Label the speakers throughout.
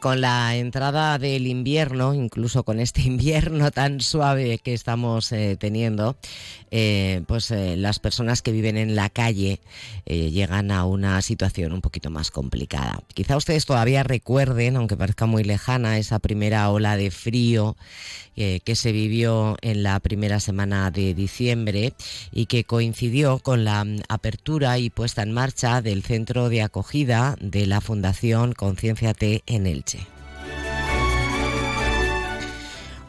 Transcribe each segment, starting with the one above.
Speaker 1: con la entrada del invierno, incluso con este invierno tan suave que estamos eh, teniendo, eh, pues eh, las personas que viven en la calle llegan a una situación un poquito más complicada. Quizá ustedes todavía recuerden, aunque parezca muy lejana, esa primera ola de frío que se vivió en la primera semana de diciembre y que coincidió con la mm, apertura y puesta en marcha del centro de acogida de la Fundación Conciencia T en Elche.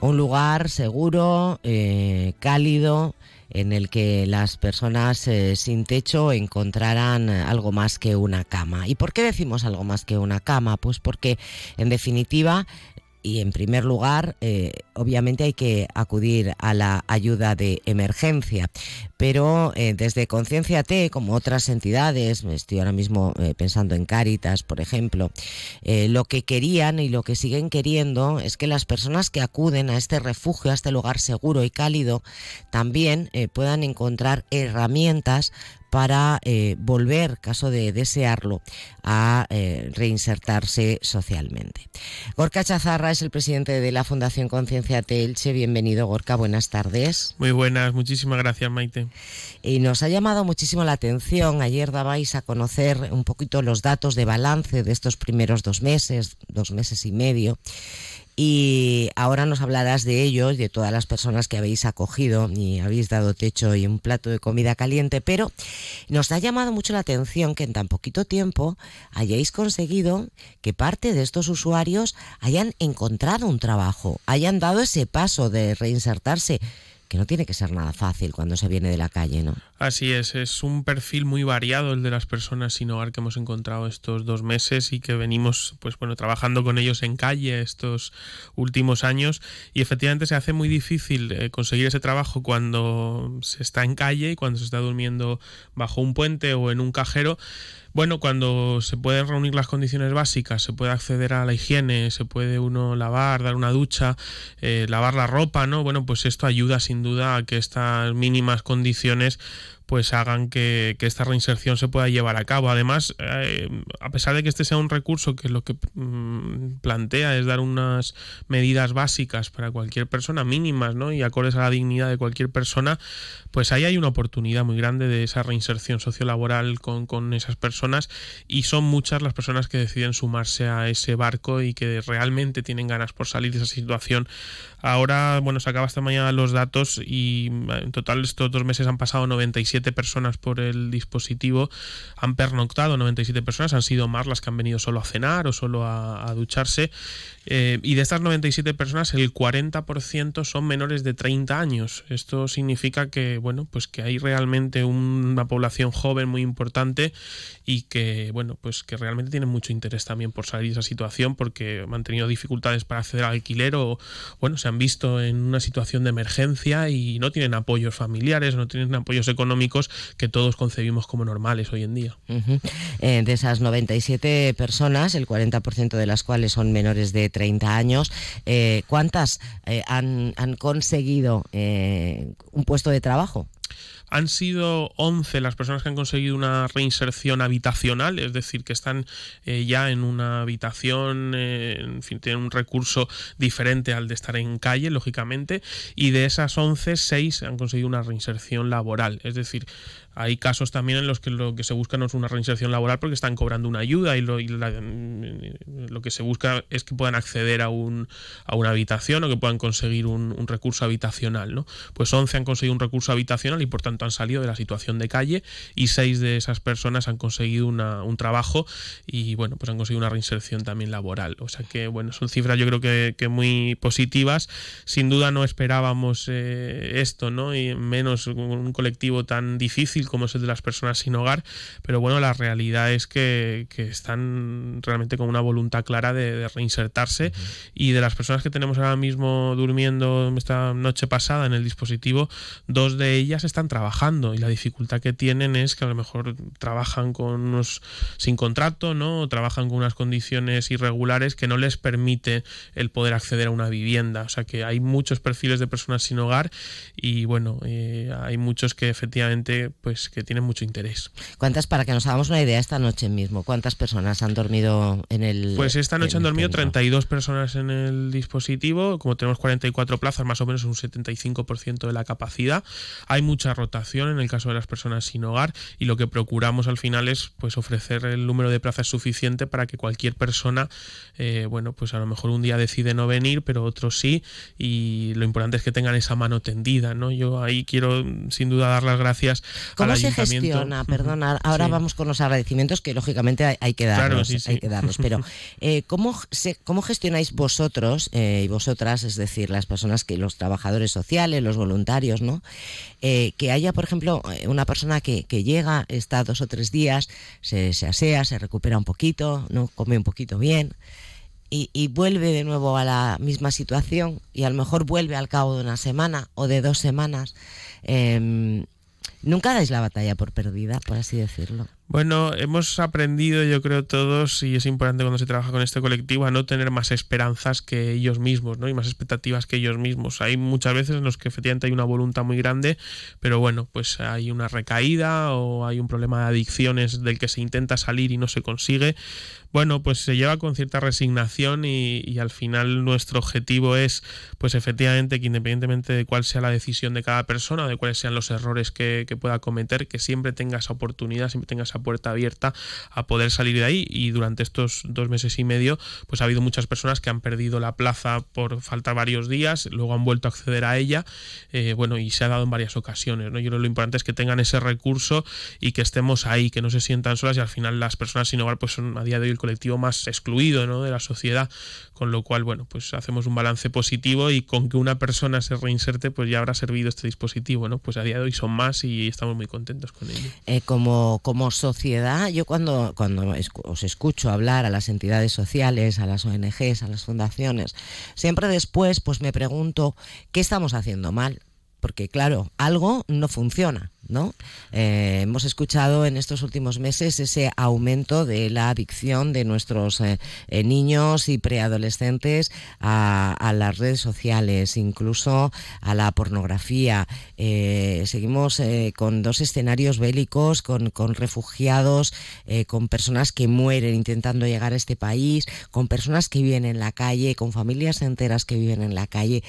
Speaker 1: Un lugar seguro, eh, cálido, en el que las personas eh, sin techo encontraran algo más que una cama. ¿Y por qué decimos algo más que una cama? Pues porque, en definitiva, y en primer lugar, eh, obviamente hay que acudir a la ayuda de emergencia, pero eh, desde Conciencia T, como otras entidades, estoy ahora mismo eh, pensando en Cáritas, por ejemplo, lo que querían y lo que siguen queriendo es que las personas que acuden a este refugio, a este lugar seguro y cálido, también puedan encontrar herramientas para eh, volver, caso de desearlo, a eh, reinsertarse socialmente. Gorka Chazarra es el presidente de la Fundación Conciencia Telche. Bienvenido, Gorka, buenas tardes.
Speaker 2: Muy buenas, muchísimas gracias, Maite.
Speaker 1: Y nos ha llamado muchísimo la atención. Ayer dabais a conocer un poquito los datos de balance de estos primeros dos meses, dos meses y medio. Y ahora nos hablarás de ellos, de todas las personas que habéis acogido y habéis dado techo y un plato de comida caliente, pero nos ha llamado mucho la atención que en tan poquito tiempo hayáis conseguido que parte de estos usuarios hayan encontrado un trabajo, hayan dado ese paso de reinsertarse que no tiene que ser nada fácil cuando se viene de la calle, ¿no?
Speaker 2: Así es, es un perfil muy variado el de las personas sin hogar que hemos encontrado estos dos meses y que venimos, pues bueno, trabajando con ellos en calle estos últimos años y efectivamente se hace muy difícil eh, conseguir ese trabajo cuando se está en calle y cuando se está durmiendo bajo un puente o en un cajero bueno, cuando se pueden reunir las condiciones básicas, se puede acceder a la higiene, se puede uno lavar, dar una ducha, eh, lavar la ropa, ¿no? Bueno, pues esto ayuda sin duda a que estas mínimas condiciones pues hagan que, esta reinserción se pueda llevar a cabo. Además, eh, a pesar de que este sea un recurso que lo que mm, plantea es dar unas medidas básicas para cualquier persona, mínimas, ¿no? Y acordes a la dignidad de cualquier persona, pues ahí hay una oportunidad muy grande de esa reinserción sociolaboral con, con esas personas y son muchas las personas que deciden sumarse a ese barco y que realmente tienen ganas por salir de esa situación. Ahora, bueno, se acaba esta mañana los datos y en total estos dos meses han pasado 97 personas por el dispositivo, han pernoctado 97 personas, han sido más las que han venido solo a cenar o solo a, ducharse. Eh, y de estas 97 personas, el 40% son menores de 30 años. Esto significa que, bueno, pues que hay realmente una población joven muy importante y que, bueno, pues que realmente tienen mucho interés también por salir de esa situación porque han tenido dificultades para acceder al alquiler o, bueno, se han visto en una situación de emergencia y no tienen apoyos familiares, no tienen apoyos económicos que todos concebimos como normales hoy en día.
Speaker 1: Eh, de esas 97 personas, el 40% de las cuales son menores de 30 años, eh, ¿cuántas eh, han, han, conseguido un puesto de trabajo?
Speaker 2: Han sido 11 las personas que han conseguido una reinserción habitacional, es decir, que están eh, ya en una habitación, eh, en fin, tienen un recurso diferente al de estar en calle, lógicamente, y de esas 11, 6 han conseguido una reinserción laboral, es decir, hay casos también en los que lo que se busca no es una reinserción laboral porque están cobrando una ayuda y lo, lo que se busca es que puedan acceder a, un, a una habitación o que puedan conseguir un, recurso habitacional. ¿no? Pues 11 han conseguido un recurso habitacional y por tanto han salido de la situación de calle y 6 de esas personas han conseguido un trabajo y bueno, pues han conseguido una reinserción también laboral. O sea que bueno, son cifras yo creo que, muy positivas. Sin duda no esperábamos eh, esto, ¿no? Y menos un colectivo tan difícil como es el de las personas sin hogar, pero bueno, la realidad es que, están realmente con una voluntad clara de, reinsertarse y de las personas que tenemos ahora mismo durmiendo esta noche pasada en el dispositivo, dos de ellas están trabajando y la dificultad que tienen es que a lo mejor trabajan con unos sin contrato, ¿no? O trabajan con unas condiciones irregulares que no les permite el poder acceder a una vivienda. O sea que hay muchos perfiles de personas sin hogar y bueno, eh, hay muchos que efectivamente pues, pues que tienen mucho interés.
Speaker 1: ¿Cuántas, para que nos hagamos una idea, esta noche mismo, cuántas personas han dormido en el...
Speaker 2: Pues esta noche han dormido 32 personas en el dispositivo, como tenemos 44 plazas, más o menos un 75% de la capacidad. Hay mucha rotación en el caso de las personas sin hogar y lo que procuramos al final es pues ofrecer el número de plazas suficiente para que cualquier persona, eh, bueno, pues a lo mejor un día decide no venir, pero otros sí, y lo importante es que tengan esa mano tendida, ¿no? Yo ahí quiero sin duda dar las gracias
Speaker 1: ¿Cómo
Speaker 2: se
Speaker 1: gestiona? Perdona, ahora vamos con los agradecimientos que lógicamente hay, que darlos, hay que darlos, pero eh, ¿cómo, ¿cómo gestionáis vosotros eh, y vosotras, es decir, las personas que los trabajadores sociales, los voluntarios, ¿no? Eh, que haya, por ejemplo, una persona que, llega, está dos o tres días, se, se asea, se recupera un poquito, no come un poquito bien y, vuelve de nuevo a la misma situación y a lo mejor vuelve al cabo de una semana o de dos semanas. Em, nunca dais la batalla por perdida, por así decirlo.
Speaker 2: Bueno, hemos aprendido, yo creo todos, y es importante cuando se trabaja con este colectivo, a no tener más esperanzas que ellos mismos, ¿no? Y más expectativas que ellos mismos. Hay muchas veces en los que efectivamente hay una voluntad muy grande, pero bueno, pues hay una recaída o hay un problema de adicciones del que se intenta salir y no se consigue. Bueno, pues se lleva con cierta resignación y, al final nuestro objetivo es, pues efectivamente, que independientemente de cuál sea la decisión de cada persona, de cuáles sean los errores que, que pueda cometer, que siempre tenga esa oportunidad, siempre tenga esa puerta abierta a poder salir de ahí y durante estos dos meses y medio pues ha habido muchas personas que han perdido la plaza por falta varios días, luego han vuelto a acceder a ella, eh, bueno, y se ha dado en varias ocasiones, ¿no? Yo creo que lo importante es que tengan ese recurso y que estemos ahí, que no se sientan solas y al final las personas sin hogar pues son a día de hoy el colectivo más excluido ¿no? de la sociedad, con lo cual, bueno, pues hacemos un balance positivo y con que una persona se reinserte, pues ya habrá servido este dispositivo, ¿no? Pues a día de hoy son más y estamos muy contentos con ello.
Speaker 1: Eh, como, como sociedad, yo cuando, cuando os escucho hablar a las entidades sociales, a las ONGs, a las fundaciones, siempre después pues me pregunto qué estamos haciendo mal, porque claro, algo no funciona. ¿no? Eh, hemos escuchado en estos últimos meses ese aumento de la adicción de nuestros eh, eh, niños y preadolescentes a, las redes sociales, incluso a la pornografía. seguimos con dos escenarios bélicos, con, con refugiados, con personas que mueren intentando llegar a este país, con personas que viven en la calle, con familias enteras que viven en la calle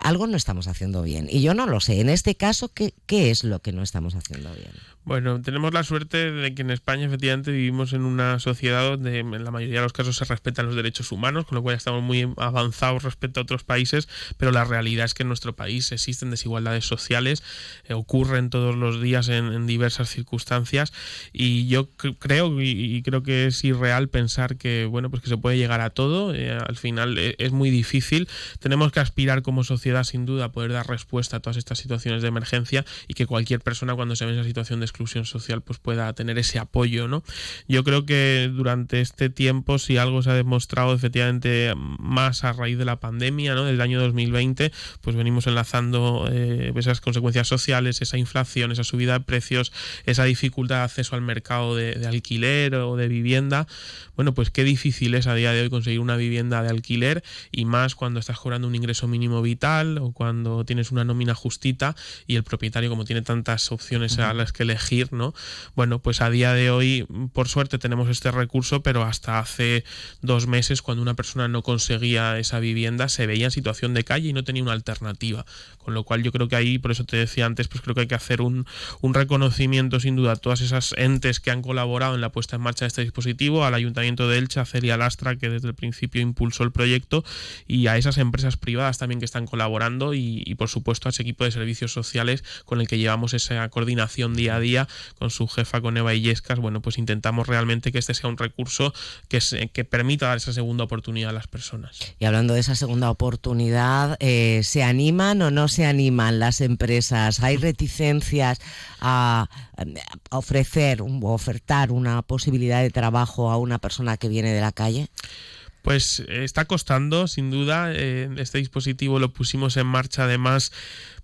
Speaker 1: algo no estamos haciendo bien. Y yo no lo sé. En este caso, ¿qué, qué es lo que no estamos haciendo bien?
Speaker 2: Bueno, tenemos la suerte de que en España efectivamente vivimos en una sociedad donde en la mayoría de los casos se respetan los derechos humanos, con lo cual estamos muy avanzados respecto a otros países, pero la realidad es que en nuestro país existen desigualdades sociales, eh, ocurren todos los días en, diversas circunstancias y yo creo y, creo que es irreal pensar que bueno pues que se puede llegar a todo. Eh, al final eh, es muy difícil. Tenemos que aspirar como sociedad sin duda a poder dar respuesta a todas estas situaciones de emergencia y que cualquier persona cuando se ve en esa situación de exclusión social pues pueda tener ese apoyo, ¿no? Yo creo que durante este tiempo si algo se ha demostrado efectivamente más a raíz de la pandemia, ¿no? Del año 2020, pues venimos enlazando eh, esas consecuencias sociales, esa inflación, esa subida de precios, esa dificultad de acceso al mercado de, de alquiler o de vivienda. Bueno, pues qué difícil es a día de hoy conseguir una vivienda de alquiler y más cuando estás cobrando un ingreso mínimo vital o cuando tienes una nómina justita y el propietario como tiene tantas opciones a las que elegir ¿no? Bueno, pues a día de hoy, por suerte, tenemos este recurso, pero hasta hace dos meses, cuando una persona no conseguía esa vivienda, se veía en situación de calle y no tenía una alternativa. Con lo cual yo creo que ahí, por eso te decía antes, pues creo que hay que hacer un, reconocimiento sin duda a todas esas entes que han colaborado en la puesta en marcha de este dispositivo, al Ayuntamiento de Elche, a Celia Lastra, que desde el principio impulsó el proyecto, y a esas empresas privadas también que están colaborando, y, y por supuesto a ese equipo de servicios sociales con el que llevamos esa coordinación día a día con su jefa, con Eva Illescas, bueno, pues intentamos realmente que este sea un recurso que, que permita dar esa segunda oportunidad a las personas.
Speaker 1: Y hablando de esa segunda oportunidad, eh, ¿se animan o no se animan las empresas? ¿Hay reticencias a, ofrecer o ofertar una posibilidad de trabajo a una persona que viene de la calle?
Speaker 2: Pues está costando, sin duda. Eh, este dispositivo lo pusimos en marcha además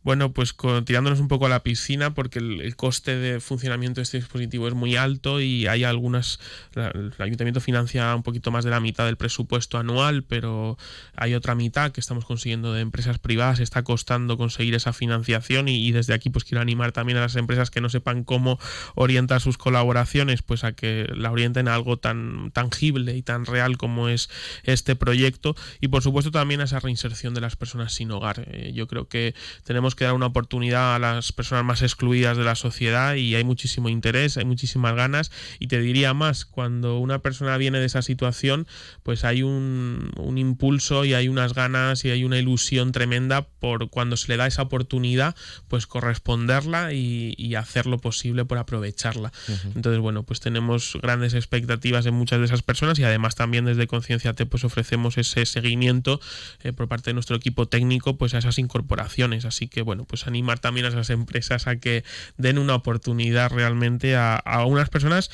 Speaker 2: bueno, pues tirándonos un poco a la piscina porque el, coste de funcionamiento de este dispositivo es muy alto y hay algunas, el ayuntamiento financia un poquito más de la mitad del presupuesto anual, pero hay otra mitad que estamos consiguiendo de empresas privadas, está costando conseguir esa financiación y, desde aquí pues quiero animar también a las empresas que no sepan cómo orientar sus colaboraciones, pues a que la orienten a algo tan tangible y tan real como es este proyecto y por supuesto también a esa reinserción de las personas sin hogar. Eh, yo creo que tenemos que dar una oportunidad a las personas más excluidas de la sociedad y hay muchísimo interés, hay muchísimas ganas y te diría más, cuando una persona viene de esa situación, pues hay un, impulso y hay unas ganas y hay una ilusión tremenda por cuando se le da esa oportunidad, pues corresponderla y, hacer lo posible por aprovecharla. Entonces, bueno, pues tenemos grandes expectativas en muchas de esas personas y además también desde Conciencia T pues ofrecemos ese seguimiento eh, por parte de nuestro equipo técnico pues a esas incorporaciones. Así que bueno, pues animar también a esas empresas a que den una oportunidad realmente a, a unas personas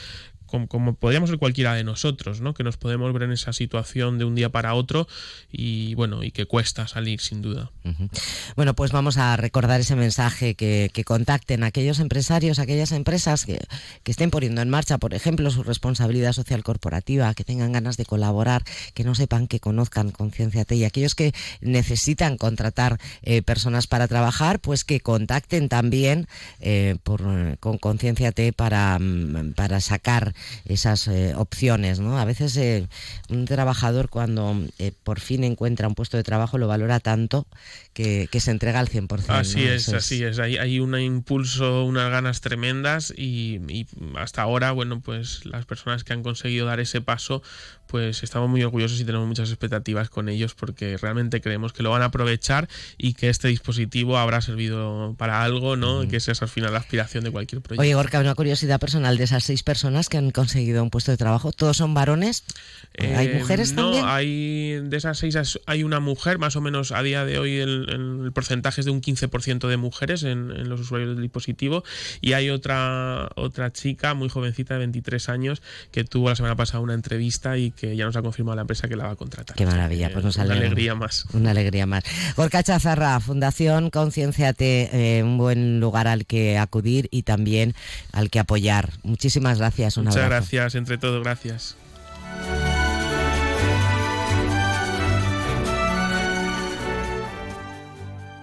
Speaker 2: como, podríamos ser cualquiera de nosotros, ¿no? Que nos podemos ver en esa situación de un día para otro y bueno, y que cuesta salir sin duda.
Speaker 1: Bueno, pues vamos a recordar ese mensaje que, contacten aquellos empresarios, aquellas empresas que, estén poniendo en marcha, por ejemplo, su responsabilidad social corporativa, que tengan ganas de colaborar, que no sepan, que conozcan Conciencia T y aquellos que necesitan contratar eh, personas para trabajar, pues que contacten también eh, con Conciencia T para, mm, para sacar esas eh, opciones. ¿no? A veces eh, un trabajador cuando eh, por fin encuentra un puesto de trabajo lo valora tanto que, se entrega al 100%.
Speaker 2: Así es, así es. Hay, hay un impulso, unas ganas tremendas y, y, hasta ahora, bueno, pues las personas que han conseguido dar ese paso, pues estamos muy orgullosos y tenemos muchas expectativas con ellos porque realmente creemos que lo van a aprovechar y que este dispositivo habrá servido para algo, ¿no? Que esa es al final la aspiración de cualquier proyecto.
Speaker 1: Oye, Gorka, una curiosidad personal de esas seis personas que han conseguido un puesto de trabajo, ¿todos son varones? ¿Hay eh, mujeres también?
Speaker 2: No, hay, de esas seis hay una mujer, más o menos a día de hoy el, el porcentaje es de un 15% de mujeres en, en, los usuarios del dispositivo y hay otra, otra chica muy jovencita de 23 años que tuvo la semana pasada una entrevista y que ya nos ha confirmado la empresa que la va a contratar.
Speaker 1: Qué maravilla, pues nos
Speaker 2: Una alegría más.
Speaker 1: Una alegría más. Gorka Chazarra, Fundación Concienciate, eh, un buen lugar al que acudir y también al que apoyar. Muchísimas gracias.
Speaker 2: Muchas gracias, entre todos, gracias.